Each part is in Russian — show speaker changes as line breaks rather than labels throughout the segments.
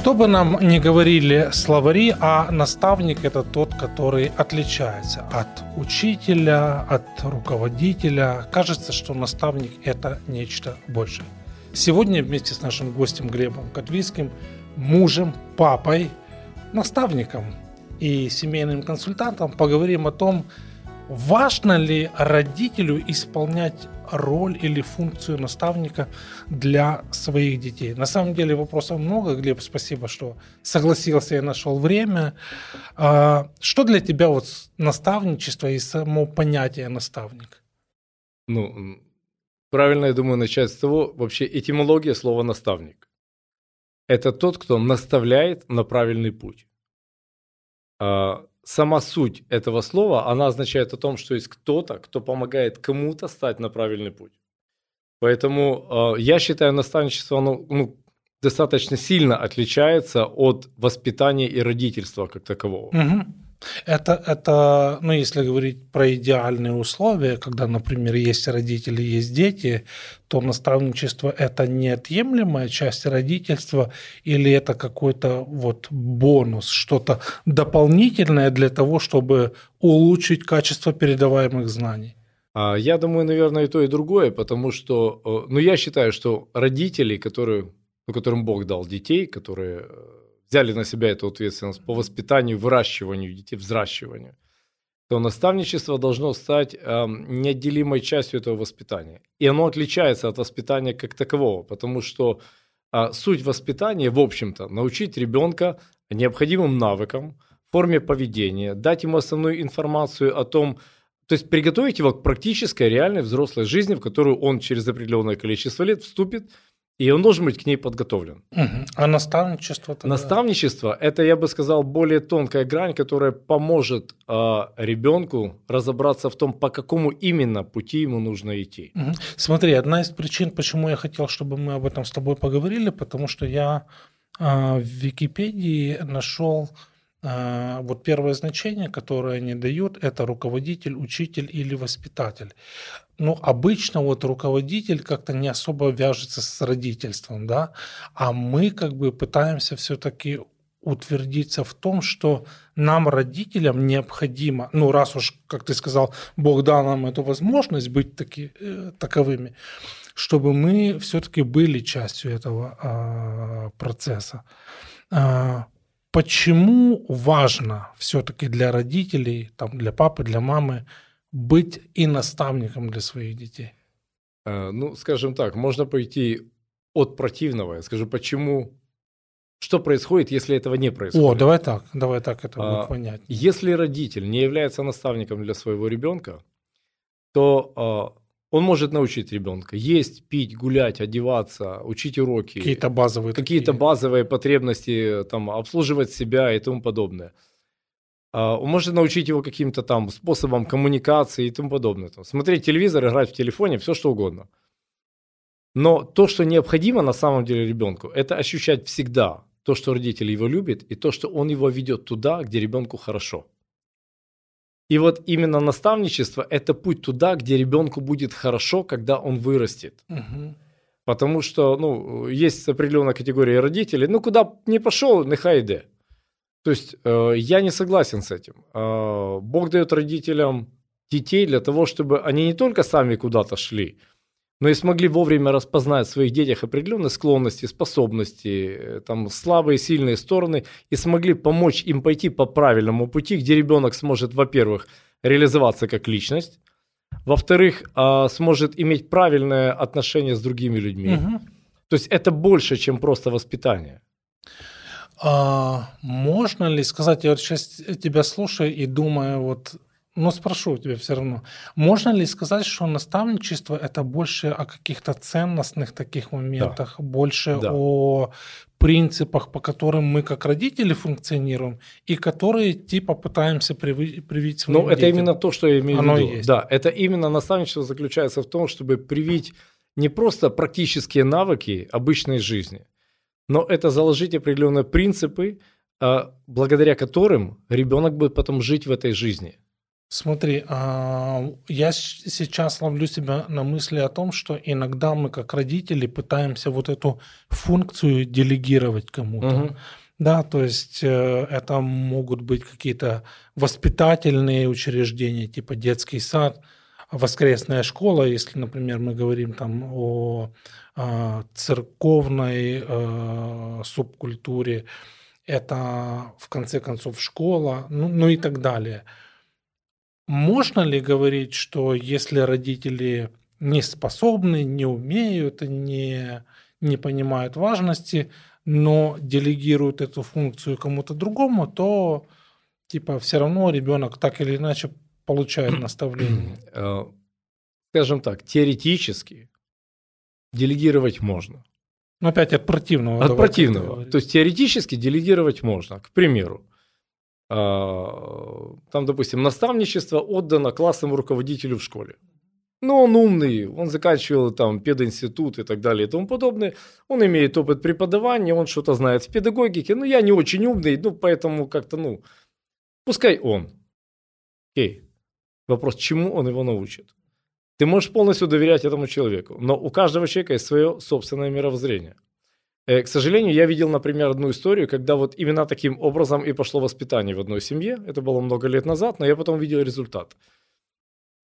Что бы нам ни говорили словари, а наставник это тот, который отличается от учителя, от руководителя. Кажется, что наставник это нечто большее. Сегодня вместе с нашим гостем Глебом Котвийским, мужем, папой, наставником и семейным консультантом поговорим о том, важно ли родителю исполнять роль или функцию наставника для своих детей. На самом деле вопросов много. Глеб, спасибо, что согласился и нашел время. А, что для тебя вот наставничество и само понятие наставник?
Ну, правильно, я думаю, начать с того, вообще этимология слова наставник. Это тот, кто наставляет на правильный путь. А, сама суть этого слова, она означает о том, что есть кто-то, кто помогает кому-то стать на правильный путь. Поэтому э, я считаю, наставничество оно, ну, достаточно сильно отличается от воспитания и родительства как такового.
Угу. Это, это, ну, если говорить про идеальные условия, когда, например, есть родители, есть дети, то наставничество – это неотъемлемая часть родительства или это какой-то вот бонус, что-то дополнительное для того, чтобы улучшить качество передаваемых знаний?
А, я думаю, наверное, и то, и другое, потому что, э, ну, я считаю, что родители, которые, ну, которым Бог дал детей, которые э, взяли на себя эту ответственность по воспитанию, выращиванию детей, взращиванию, то наставничество должно стать э, неотделимой частью этого воспитания. И оно отличается от воспитания как такового, потому что э, суть воспитания, в общем-то, научить ребенка необходимым навыкам, форме поведения, дать ему основную информацию о том, то есть приготовить его к практической, реальной взрослой жизни, в которую он через определенное количество лет вступит – и он должен быть к ней подготовлен.
Угу. А наставничество?
Тогда? Наставничество – это, я бы сказал, более тонкая грань, которая поможет э, ребенку разобраться в том, по какому именно пути ему нужно идти.
Угу. Смотри, одна из причин, почему я хотел, чтобы мы об этом с тобой поговорили, потому что я э, в Википедии нашел а, вот первое значение, которое они дают, это руководитель, учитель или воспитатель. Ну, обычно вот руководитель как-то не особо вяжется с родительством, да, а мы как бы пытаемся все-таки утвердиться в том, что нам, родителям, необходимо, ну, раз уж, как ты сказал, Бог дал нам эту возможность быть таки, э, таковыми, чтобы мы все-таки были частью этого э, процесса. Почему важно все-таки для родителей, там, для папы, для мамы быть и наставником для своих детей?
Э, ну, скажем так, можно пойти от противного. Я скажу, почему что происходит, если этого не происходит?
О, давай так, давай так это а, будет понятнее.
Если родитель не является наставником для своего ребенка, то а, он может научить ребенка есть, пить, гулять, одеваться, учить уроки.
Какие-то базовые.
Какие-то базовые потребности, там, обслуживать себя и тому подобное. А, он может научить его каким-то там способам коммуникации и тому подобное. Там, смотреть телевизор, играть в телефоне, все что угодно. Но то, что необходимо на самом деле ребенку, это ощущать всегда то, что родитель его любит, и то, что он его ведет туда, где ребенку хорошо. И вот именно наставничество – это путь туда, где ребенку будет хорошо, когда он вырастет. Угу. Потому что, ну, есть определенная категория родителей, ну, куда не пошел, нехай йде. То есть э, я не согласен с этим. Э, Бог дает родителям детей для того, чтобы они не только сами куда-то шли, но и смогли вовремя распознать в своих детях определенные склонности, способности, э, там, слабые сильные стороны, и смогли помочь им пойти по правильному пути, где ребенок сможет, во-первых, реализоваться как личность, во-вторых, а, сможет иметь правильное отношение с другими людьми. Угу. То есть это больше, чем просто воспитание.
А, можно ли сказать, я вот сейчас тебя слушаю и думаю, вот но спрошу тебя все равно. Можно ли сказать, что наставничество это больше о каких-то ценностных таких моментах, да. больше да. о принципах, по которым мы как родители функционируем, и которые типа пытаемся привить, привить
своим Ну, это именно то, что я имею Оно в виду. Есть. Да, это именно наставничество заключается в том, чтобы привить не просто практические навыки обычной жизни, но это заложить определенные принципы, а, благодаря которым ребенок будет потом жить в этой жизни.
Смотри, а, я сейчас ловлю себя на мысли о том, что иногда мы как родители пытаемся вот эту функцию делегировать кому-то. Угу. Да, то есть э, это могут быть какие-то воспитательные учреждения, типа детский сад, воскресная школа, если, например, мы говорим там о а, церковной э, субкультуре, это в конце концов школа, ну, ну и так далее. Можно ли говорить, что если родители не способны, не умеют, не, не понимают важности, но делегируют эту функцию кому-то другому, то типа все равно ребенок так или иначе получает наставление? Э,
скажем так, теоретически делегировать можно.
Но опять от противного.
От противного. То есть теоретически делегировать можно. К примеру, там, допустим, наставничество отдано классному руководителю в школе. Ну, он умный, он заканчивал там пединститут и так далее и тому подобное. Он имеет опыт преподавания, он что-то знает в педагогике. Но я не очень умный, ну, поэтому как-то, ну, пускай он. Окей. Вопрос, чему он его научит? Ты можешь полностью доверять этому человеку, но у каждого человека есть свое собственное мировоззрение – к сожалению, я видел, например, одну историю, когда вот именно таким образом и пошло воспитание в одной семье. Это было много лет назад, но я потом видел результат.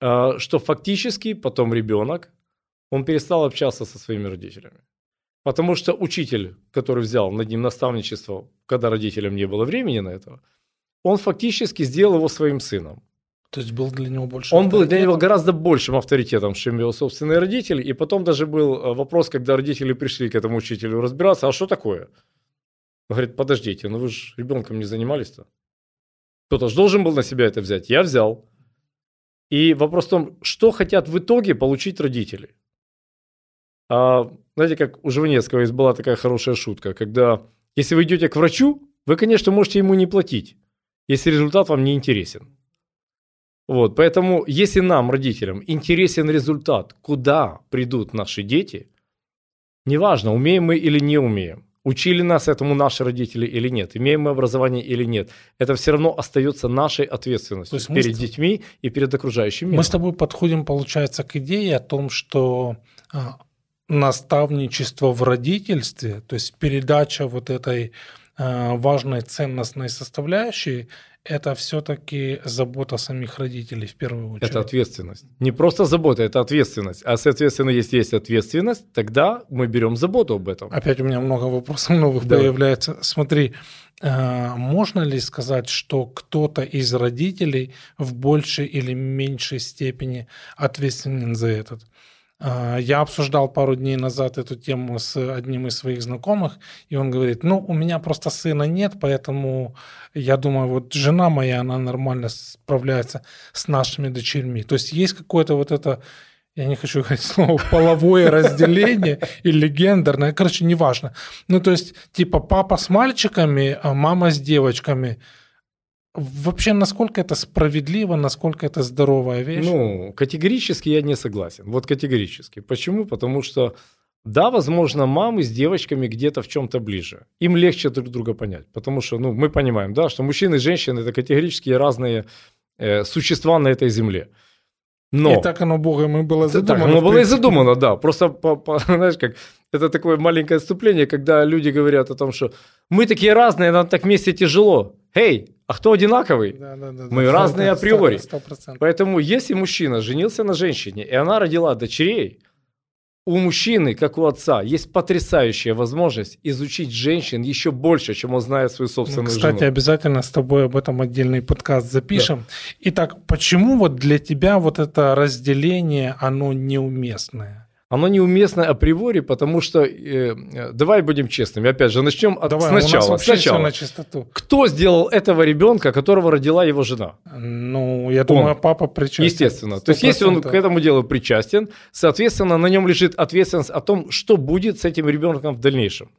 А, что фактически потом ребенок, он перестал общаться со своими родителями. Потому что учитель, который взял над ним наставничество, когда родителям не было времени на это, он фактически сделал его своим сыном.
То есть был для него больше
Он был для него гораздо большим авторитетом, чем его собственные родители. И потом даже был э, вопрос, когда родители пришли к этому учителю разбираться, а что такое? Он говорит, подождите, ну вы же ребенком не занимались-то. Кто-то же должен был на себя это взять. Я взял. И вопрос в том, что хотят в итоге получить родители. А, знаете, как у Жванецкого есть была такая хорошая шутка, когда если вы идете к врачу, вы, конечно, можете ему не платить, если результат вам не интересен. Вот, поэтому, если нам, родителям, интересен результат, куда придут наши дети, неважно, умеем мы или не умеем, учили нас этому наши родители или нет, имеем мы образование или нет, это все равно остается нашей ответственностью перед с... детьми и перед окружающим миром.
Мы с тобой подходим, получается, к идее о том, что а, наставничество в родительстве, то есть передача вот этой важной ценностной составляющей, это все-таки забота самих родителей в первую очередь.
Это ответственность. Не просто забота, это ответственность. А соответственно, если есть ответственность, тогда мы берем заботу об этом.
Опять у меня много вопросов новых да. появляется. Смотри, э, можно ли сказать, что кто-то из родителей в большей или меньшей степени ответственен за этот? А, я обсуждал пару дней назад эту тему с одним из своих знакомых, и он говорит, ну, у меня просто сына нет, поэтому я думаю, вот жена моя, она нормально справляется с нашими дочерьми. То есть есть какое-то вот это, я не хочу говорить слово, половое разделение или гендерное, короче, неважно. Ну, то есть, типа, папа с мальчиками, а мама с девочками – Вообще, насколько это справедливо, насколько это здоровая вещь?
Ну, категорически я не согласен. Вот категорически. Почему? Потому что, да, возможно, мамы с девочками где-то в чем-то ближе. Им легче друг друга понять. Потому что, ну, мы понимаем, да, что мужчины и женщины – это категорически разные э, существа на этой земле.
Но... И так оно Богом и было задумано. Так
оно было и задумано, да. Просто, по, по, знаешь, как это такое маленькое отступление, когда люди говорят о том, что мы такие разные, нам так вместе тяжело. Эй, а кто одинаковый? Да, да, да, Мы да, разные 100%, априори. 100%. Поэтому если мужчина женился на женщине, и она родила дочерей, у мужчины, как у отца, есть потрясающая возможность изучить женщин еще больше, чем он знает свою собственную ну,
кстати,
жену.
обязательно с тобой об этом отдельный подкаст запишем. Да. Итак, почему вот для тебя вот это разделение, оно неуместное?
Оно неуместно априори, потому что, э, давай будем честными, опять же, начнем от
давай,
сначала.
Сначала. на чистоту.
Кто сделал этого ребенка, которого родила его жена?
Ну, я думаю, он. папа причастен.
Естественно. 100%. То есть, если он к этому делу причастен, соответственно, на нем лежит ответственность о том, что будет с этим ребенком в дальнейшем.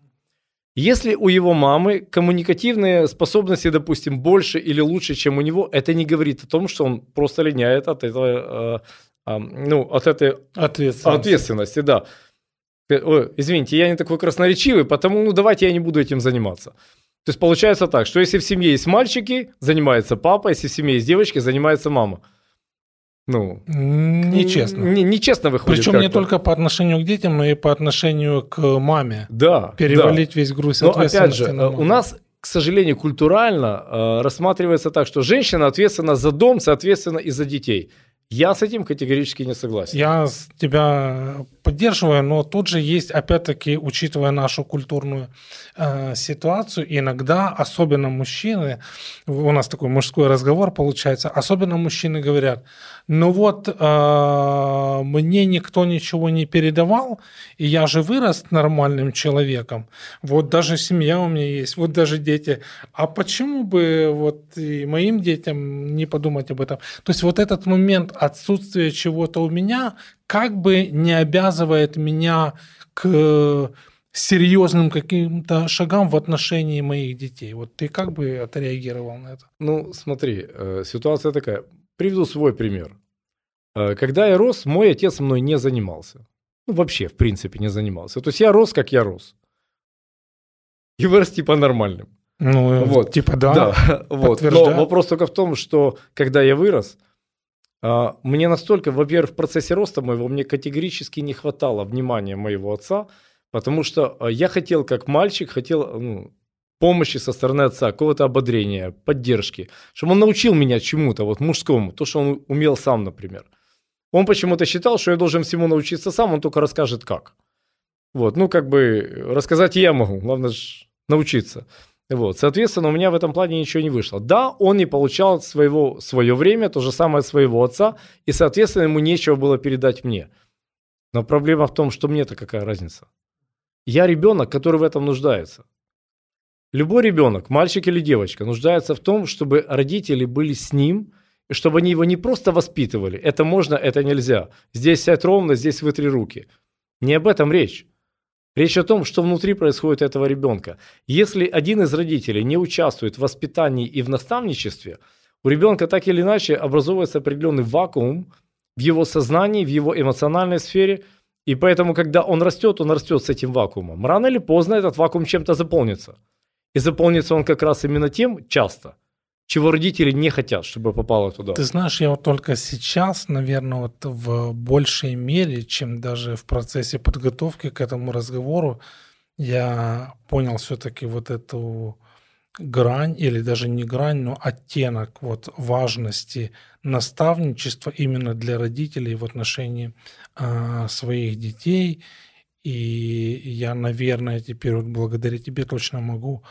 Если у его мамы коммуникативные способности, допустим, больше или лучше, чем у него, это не говорит о том, что он просто линяет от этого э, ну, от этой ответственности, ответственности да. Ой, извините, я не такой красноречивый, потому ну давайте я не буду этим заниматься. То есть получается так, что если в семье есть мальчики, занимается папа, если в семье есть девочки, занимается мама. Ну,
нечестно.
Не, нечестно выходит.
Причем не только по отношению к детям, но и по отношению к маме.
Да.
Перевалить
да.
весь груз
Но опять же, у нас к сожалению, культурально э, рассматривается так, что женщина ответственна за дом, соответственно, и за детей. Я с этим категорически не согласен.
Я тебя поддерживаю, но тут же есть, опять-таки, учитывая нашу культурную э, ситуацию, иногда, особенно мужчины, у нас такой мужской разговор получается, особенно мужчины говорят, ну вот э, мне никто ничего не передавал, и я же вырос нормальным человеком, вот даже семья у меня есть, вот даже дети, а почему бы вот и моим детям не подумать об этом? То есть вот этот момент отсутствия чего-то у меня как бы не обязывает меня к серьезным каким-то шагам в отношении моих детей. Вот ты как бы отреагировал на это?
Ну, смотри, э, ситуация такая. Приведу свой пример. Э, когда я рос, мой отец мной не занимался. Ну, вообще, в принципе, не занимался. То есть я рос, как я рос. И вырос типа нормальным.
Ну, вот. типа да.
Да, вот. Но вопрос только в том, что когда я вырос, мне настолько, во-первых, в процессе роста моего мне категорически не хватало внимания моего отца, потому что а, я хотел, как мальчик, хотел ну, помощи со стороны отца, какого-то ободрения, поддержки, чтобы он научил меня чему-то, вот мужскому, то, что он умел сам, например. Он почему-то считал, что я должен всему научиться сам, он только расскажет как. Вот, ну, как бы, рассказать я могу, главное же научиться. Вот, соответственно, у меня в этом плане ничего не вышло. Да, он не получал своего, свое время, то же самое своего отца, и, соответственно, ему нечего было передать мне. Но проблема в том, что мне-то какая разница? Я ребенок, который в этом нуждается. Любой ребенок, мальчик или девочка, нуждается в том, чтобы родители были с ним, и чтобы они его не просто воспитывали. Это можно, это нельзя. Здесь сядь ровно, здесь вытри руки. Не об этом речь. Речь о том, что внутри происходит этого ребенка. Если один из родителей не участвует в воспитании и в наставничестве, у ребенка так или иначе образовывается определенный вакуум в его сознании, в его эмоциональной сфере, и поэтому, когда он растет, он растет с этим вакуумом. Рано или поздно этот вакуум чем-то заполнится. И заполнится он как раз именно тем, часто – чего родители не хотят, чтобы попало туда.
Ты знаешь, я вот только сейчас, наверное, вот в большей мере, чем даже в процессе подготовки к этому разговору, я понял все-таки вот эту грань, или даже не грань, но оттенок вот важности наставничества именно для родителей в отношении э, своих детей. И я, наверное, теперь вот благодаря тебе точно могу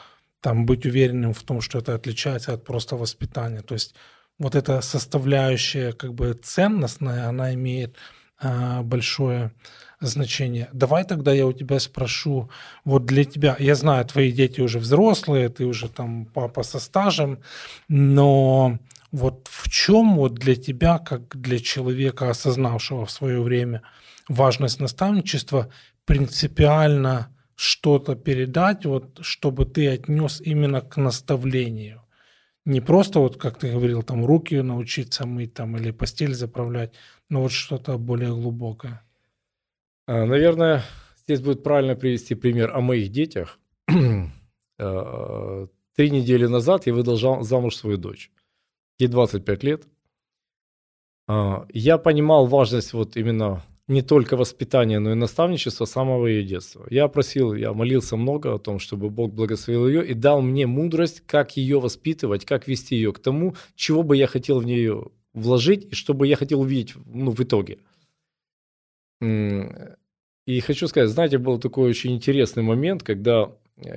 там быть уверенным в том, что это отличается от просто воспитания. То есть вот эта составляющая как бы ценностная, она имеет э, большое значение. Давай тогда я у тебя спрошу, вот для тебя, я знаю, твои дети уже взрослые, ты уже там папа со стажем, но вот в чем вот для тебя, как для человека, осознавшего в свое время важность наставничества, принципиально что-то передать, вот, чтобы ты отнес именно к наставлению. Не просто, вот, как ты говорил, там руки научиться мыть там, или постель заправлять, но вот что-то более глубокое.
А, наверное, здесь будет правильно привести пример о моих детях. А, три недели назад я выдал замуж свою дочь. Ей 25 лет. А, я понимал важность вот именно не только воспитание, но и наставничество самого ее детства. Я просил, я молился много о том, чтобы Бог благословил ее и дал мне мудрость, как ее воспитывать, как вести ее к тому, чего бы я хотел в нее вложить и что бы я хотел увидеть ну, в итоге. И хочу сказать, знаете, был такой очень интересный момент, когда,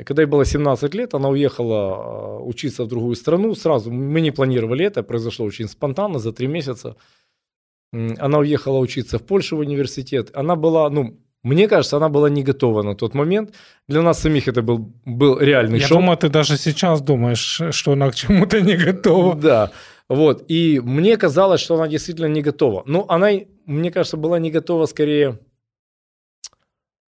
когда ей было 17 лет, она уехала а, учиться в другую страну сразу. Мы не планировали это, произошло очень спонтанно, за три месяца – она уехала учиться в Польшу в университет. Она была, ну, мне кажется, она была не готова на тот момент. Для нас самих это был, был реальный
Я
шок.
Я думаю, ты даже сейчас думаешь, что она к чему-то не готова.
Да, вот. И мне казалось, что она действительно не готова. Но она, мне кажется, была не готова скорее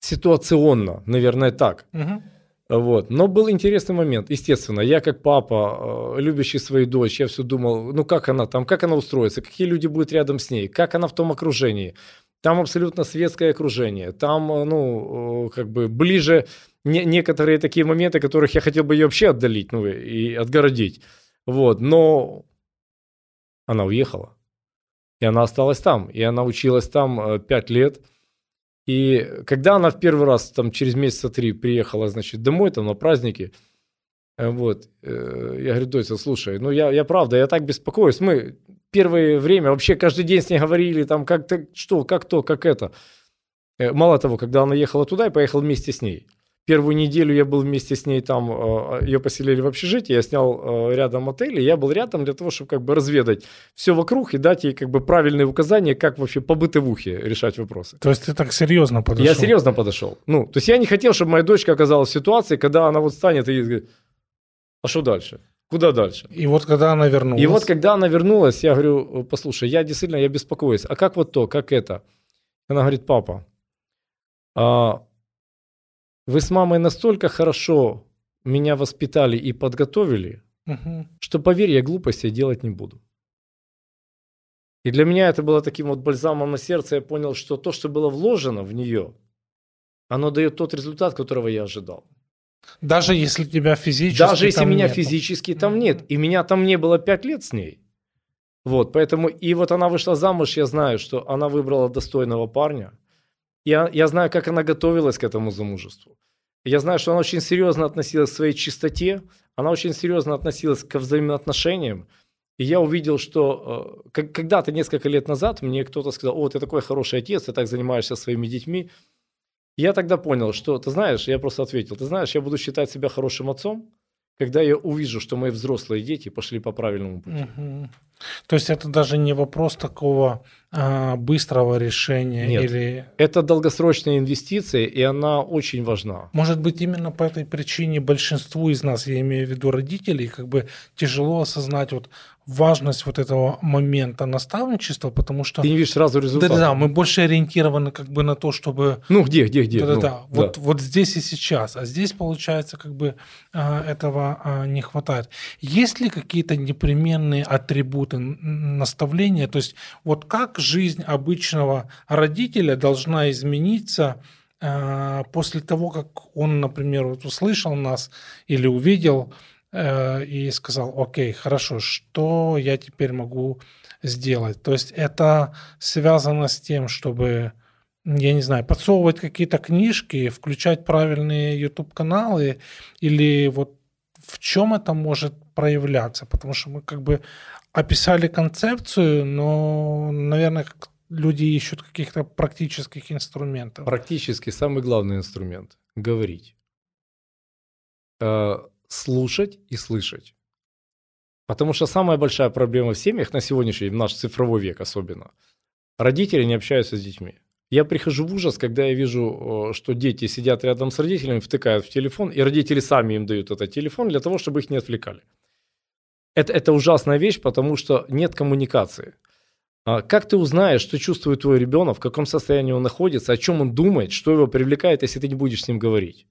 ситуационно, наверное, так. Угу. Вот. Но был интересный момент. Естественно, я как папа, э, любящий свою дочь, я все думал, ну как она там, как она устроится, какие люди будут рядом с ней, как она в том окружении. Там абсолютно светское окружение. Там, э, ну, э, как бы ближе не, некоторые такие моменты, которых я хотел бы ее вообще отдалить, ну, и отгородить. Вот. Но она уехала. И она осталась там. И она училась там 5 лет. И когда она в первый раз, там, через месяца три приехала, значит, домой, там, на праздники, вот, я говорю, Дося, слушай, ну, я, я правда, я так беспокоюсь. Мы первое время вообще каждый день с ней говорили, там, как то что, как то, как это. Мало того, когда она ехала туда, я поехал вместе с ней. Первую неделю я был вместе с ней там, э, ее поселили в общежитии, я снял э, рядом отель, и я был рядом для того, чтобы как бы разведать все вокруг и дать ей как бы правильные указания, как вообще по бытовухе решать вопросы.
То есть ты так серьезно подошел?
Я серьезно подошел. Ну, то есть я не хотел, чтобы моя дочка оказалась в ситуации, когда она вот станет и говорит, а что дальше? Куда дальше?
И вот когда она вернулась.
И вот когда она вернулась, я говорю, послушай, я действительно, я беспокоюсь. А как вот то, как это? Она говорит, папа, а вы с мамой настолько хорошо меня воспитали и подготовили, угу. что, поверь, я глупостей делать не буду. И для меня это было таким вот бальзамом на сердце. Я понял, что то, что было вложено в нее, оно дает тот результат, которого я ожидал.
Даже если тебя физически
Даже если меня нет. физически там нет. И меня там не было пять лет с ней. Вот, поэтому, и вот она вышла замуж, я знаю, что она выбрала достойного парня. Я, я знаю, как она готовилась к этому замужеству. Я знаю, что она очень серьезно относилась к своей чистоте, она очень серьезно относилась к взаимоотношениям. И я увидел, что э, когда-то несколько лет назад мне кто-то сказал, о, ты такой хороший отец, ты так занимаешься своими детьми. я тогда понял, что, ты знаешь, я просто ответил, ты знаешь, я буду считать себя хорошим отцом, когда я увижу, что мои взрослые дети пошли по правильному пути. Угу.
То есть это даже не вопрос такого а, быстрого решения
Нет,
или...
Это долгосрочная инвестиция, и она очень важна.
Может быть, именно по этой причине большинству из нас, я имею в виду родителей, как бы тяжело осознать вот важность вот этого момента наставничества, потому что...
Ты не видишь сразу результат.
Да-да, мы больше ориентированы как бы на то, чтобы...
Ну, где, где, где?
Да-да-да,
ну,
вот, да. вот здесь и сейчас. А здесь, получается, как бы а, этого а, не хватает. Есть ли какие-то непременные атрибуты наставления? То есть вот как жизнь обычного родителя должна измениться а, после того, как он, например, вот услышал нас или увидел и сказал, окей, хорошо, что я теперь могу сделать? То есть это связано с тем, чтобы, я не знаю, подсовывать какие-то книжки, включать правильные YouTube-каналы или вот в чем это может проявляться? Потому что мы как бы описали концепцию, но, наверное, люди ищут каких-то практических инструментов.
Практически самый главный инструмент – говорить э, слушать и слышать. Потому что самая большая проблема в семьях на сегодняшний день, в наш цифровой век особенно, родители не общаются с детьми. Я прихожу в ужас, когда я вижу, что дети сидят рядом с родителями, втыкают в телефон, и родители сами им дают этот телефон для того, чтобы их не отвлекали. Это, это ужасная вещь, потому что нет коммуникации. А как ты узнаешь, что чувствует твой ребенок, в каком состоянии он находится, о чем он думает, что его привлекает, если ты не будешь с ним говорить?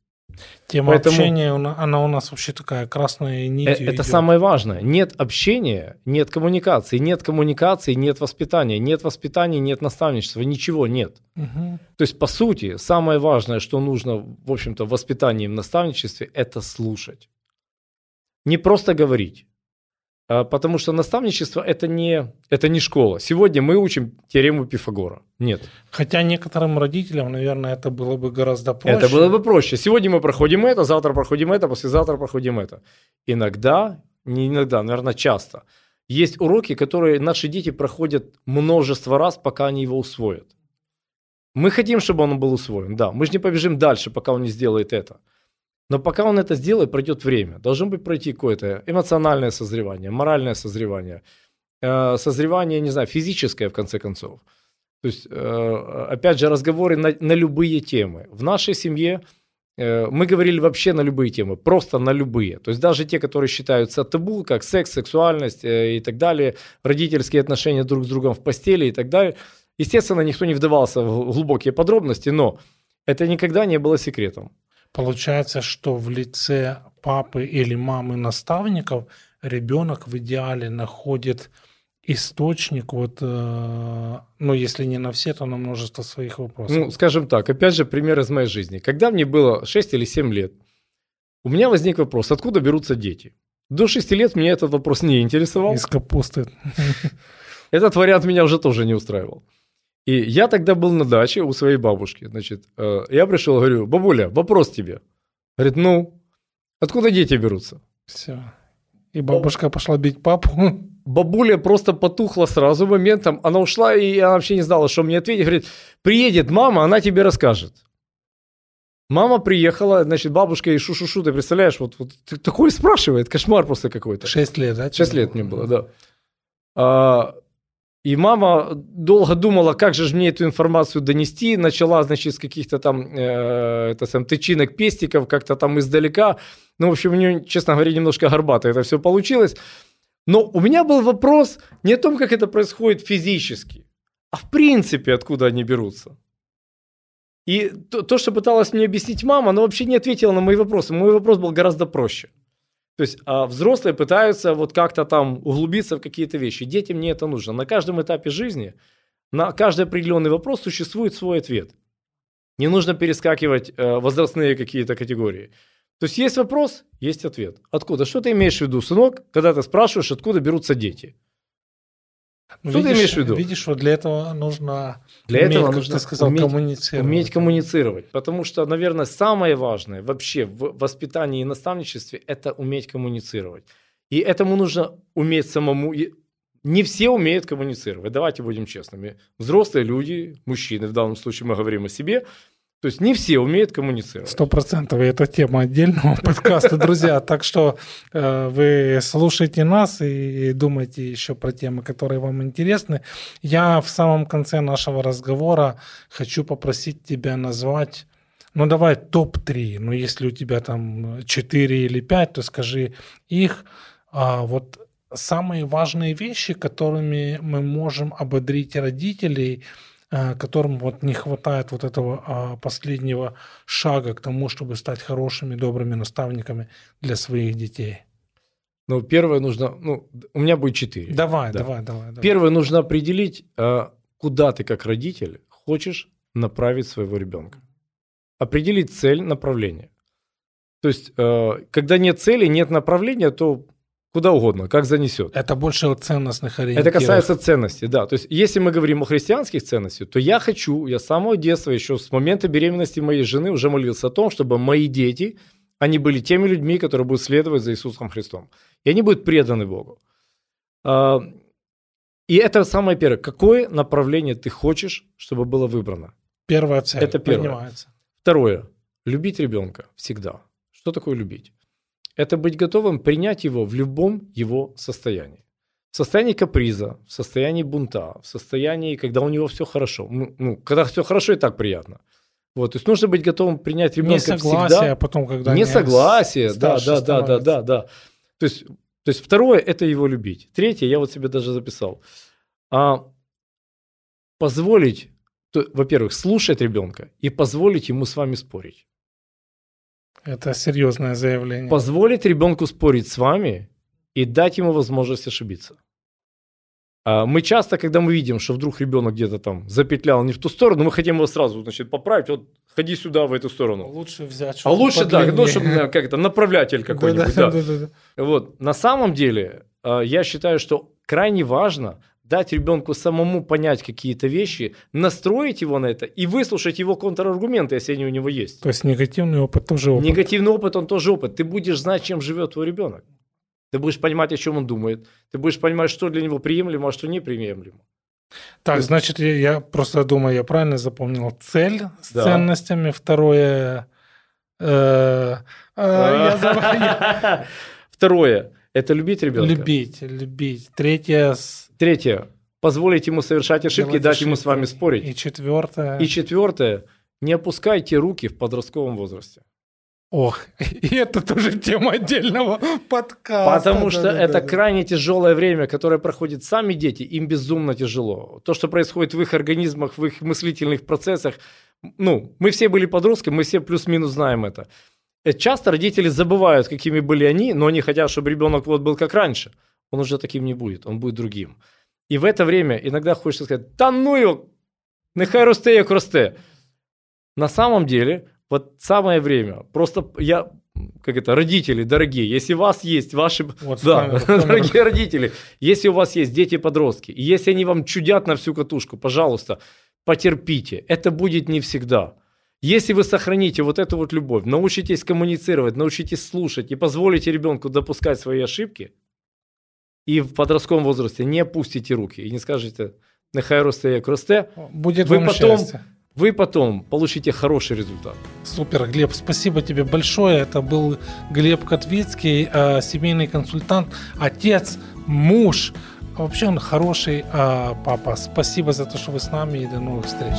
Тема Поэтому общения, она у нас вообще такая красная нить. Э,
это идет. самое важное. Нет общения, нет коммуникации. Нет коммуникации, нет воспитания. Нет воспитания, нет наставничества. Ничего нет. Угу. То есть, по сути, самое важное, что нужно, в общем-то, в воспитании и в наставничестве, это слушать. Не просто говорить. А, потому что наставничество это не, это не школа. Сегодня мы учим теорему Пифагора. Нет.
Хотя некоторым родителям, наверное, это было бы гораздо проще.
Это было бы проще. Сегодня мы проходим это, завтра проходим это, послезавтра проходим это. Иногда, не иногда, наверное, часто. Есть уроки, которые наши дети проходят множество раз, пока они его усвоят. Мы хотим, чтобы он был усвоен, да. Мы же не побежим дальше, пока он не сделает это. Но пока он это сделает, пройдет время. Должно быть пройти какое-то эмоциональное созревание, моральное созревание, э, созревание, не знаю, физическое в конце концов. То есть, э, опять же, разговоры на, на любые темы. В нашей семье э, мы говорили вообще на любые темы, просто на любые. То есть даже те, которые считаются табу, как секс, сексуальность и так далее, родительские отношения друг с другом в постели и так далее. Естественно, никто не вдавался в глубокие подробности, но это никогда не было секретом.
Получается, что в лице папы или мамы наставников ребенок в идеале находит источник, вот, э, ну, если не на все, то на множество своих вопросов.
Ну, скажем так, опять же, пример из моей жизни. Когда мне было 6 или 7 лет, у меня возник вопрос, откуда берутся дети? До 6 лет меня этот вопрос не интересовал.
Из капусты.
Этот вариант меня уже тоже не устраивал. И я тогда был на даче у своей бабушки. Значит, э, я пришел, говорю, бабуля, вопрос тебе. Говорит, ну, откуда дети берутся?
Все. И бабушка пошла бить папу.
Бабуля просто потухла сразу моментом. Она ушла, и она вообще не знала, что мне ответить. Говорит, приедет мама, она тебе расскажет. Мама приехала, значит, бабушка и шу-шу-шу, ты представляешь, вот, вот такой спрашивает, кошмар просто какой-то.
Шесть лет, да?
Шесть лет мне было, да. А, и мама долго думала, как же мне эту информацию донести. Начала, значит, с каких-то там, э, это сам, тычинок, пестиков, как-то там издалека. Ну, в общем, у нее, честно говоря, немножко горбато это все получилось. Но у меня был вопрос не о том, как это происходит физически, а в принципе, откуда они берутся. И то, то, что пыталась мне объяснить мама, она вообще не ответила на мои вопросы. Мой вопрос был гораздо проще. То есть а взрослые пытаются вот как-то там углубиться в какие-то вещи. Детям не это нужно. На каждом этапе жизни, на каждый определенный вопрос существует свой ответ. Не нужно перескакивать э, возрастные какие-то категории. То есть есть вопрос, есть ответ. Откуда? Что ты имеешь в виду, сынок, когда ты спрашиваешь, откуда берутся дети?
Ну,
Что
видишь,
ты имеешь в виду?
Видишь, вот для этого нужно
Для
уметь,
этого нужно
ты сказал,
уметь-
коммуницировать.
Уметь коммуницировать. Потому что, наверное, самое важное вообще в воспитании и наставничестве – это уметь коммуницировать. И этому нужно уметь самому. Не все умеют коммуницировать, давайте будем честными. Взрослые люди, мужчины, в данном случае мы говорим о себе, то есть не все умеют коммуницировать.
Сто процентов. И это тема отдельного подкаста, друзья. Так что э, вы слушайте нас и думайте еще про темы, которые вам интересны. Я в самом конце нашего разговора хочу попросить тебя назвать ну, давай топ-3. Ну, если у тебя там 4 или 5, то скажи их. А, вот самые важные вещи, которыми мы можем ободрить родителей, которым вот не хватает вот этого а, последнего шага к тому, чтобы стать хорошими, добрыми наставниками для своих детей.
Ну, первое нужно, ну, у меня будет четыре.
Давай,
Да.
давай, давай. давай.
Первое нужно определить, а, куда ты как родитель хочешь направить своего ребенка. Определить цель, направление. То есть, э, когда нет цели, нет направления, то куда угодно, как занесет.
Это больше от ценностных ориентиров.
Это касается ценностей, да. То есть, если мы говорим о христианских ценностях, то я хочу, я с самого детства, еще с момента беременности моей жены уже молился о том, чтобы мои дети, они были теми людьми, которые будут следовать за Иисусом Христом. И они будут преданы Богу. А, И это самое первое. Какое направление ты хочешь, чтобы было выбрано?
Первая цель.
Это первое.
Принимается.
Второе. Любить ребенка всегда. Что такое любить? Это быть готовым принять его в любом его состоянии. В состоянии каприза, в состоянии бунта, в состоянии, когда у него все хорошо. Ну, когда все хорошо и так приятно. Вот, то есть нужно быть готовым принять ребенка
Несогласие,
всегда.
а потом, когда
Несогласие, да, да, да, да, да, да. То есть, то есть второе – это его любить. Третье, я вот себе даже записал. А, позволить, во-первых, слушать ребенка и позволить ему с вами спорить.
Это серьезное заявление.
Позволить ребенку спорить с вами и дать ему возможность ошибиться. А Мы часто, когда мы видим, что вдруг ребенок где-то там запетлял не в ту сторону, мы хотим его сразу, значит, поправить, вот ходи сюда, в эту сторону.
Лучше взять
А лучше, да,
подлиннее.
ну, чтобы э, как это, направлятель какой-нибудь, да.
Да-да-да.
Вот. На самом деле, э, я считаю, что крайне важно дать ребенку самому понять какие-то вещи, настроить его на это и выслушать его контраргументы, если они у него есть.
То есть негативный опыт тоже опыт.
Негативный опыт, он тоже опыт. Ты будешь знать, чем живет твой ребенок. Ты будешь понимать, о чем он думает. Ты будешь понимать, что для него приемлемо, а что неприемлемо.
Так, значит, я, я просто думаю, я правильно запомнил цель с
Да.
ценностями. Второе... э, э.
Второе – это любить ребенка.
Любить, любить. Третье...
Третье – позволить ему совершать ошибки,
делать
дать ему с
ошибки.
вами спорить.
И четвертое...
И четвертое – не опускайте руки в подростковом возрасте.
Ох, и это тоже тема отдельного подкаста.
Потому что
Да-да-да-да.
это крайне тяжелое время, которое проходят сами дети, им безумно тяжело. То, что происходит в их организмах, в их мыслительных процессах, ну, мы все были подростками, мы все плюс-минус знаем это. Э, Часто родители забывают, какими были они, но они хотят, чтобы ребенок вот был как раньше. Он уже таким не будет, он будет другим. И в это время иногда хочется сказать, да ну его, нехай росте, як росте. На самом деле, вот самое время, просто я как это, родители дорогие, если у вас есть ваши,
Вот
да,
камеру, камеру.
дорогие родители, если у вас есть дети-подростки, и если они вам чудят на всю катушку, пожалуйста, потерпите, это будет не всегда. Если вы сохраните вот эту вот любовь, научитесь коммуницировать, научитесь слушать и позволите ребенку допускать свои ошибки, и в подростковом возрасте не опустите руки и не скажете «нехай росте як росте»,
Будет
Вы
вам
потом-
счастье.
вы потом получите хороший результат.
Супер, Глеб, спасибо тебе большое. Это был Глеб Котвицкий, э, семейный консультант, отец, муж. Вообще он хороший э, папа. Спасибо за то, что вы с нами и до новых встреч.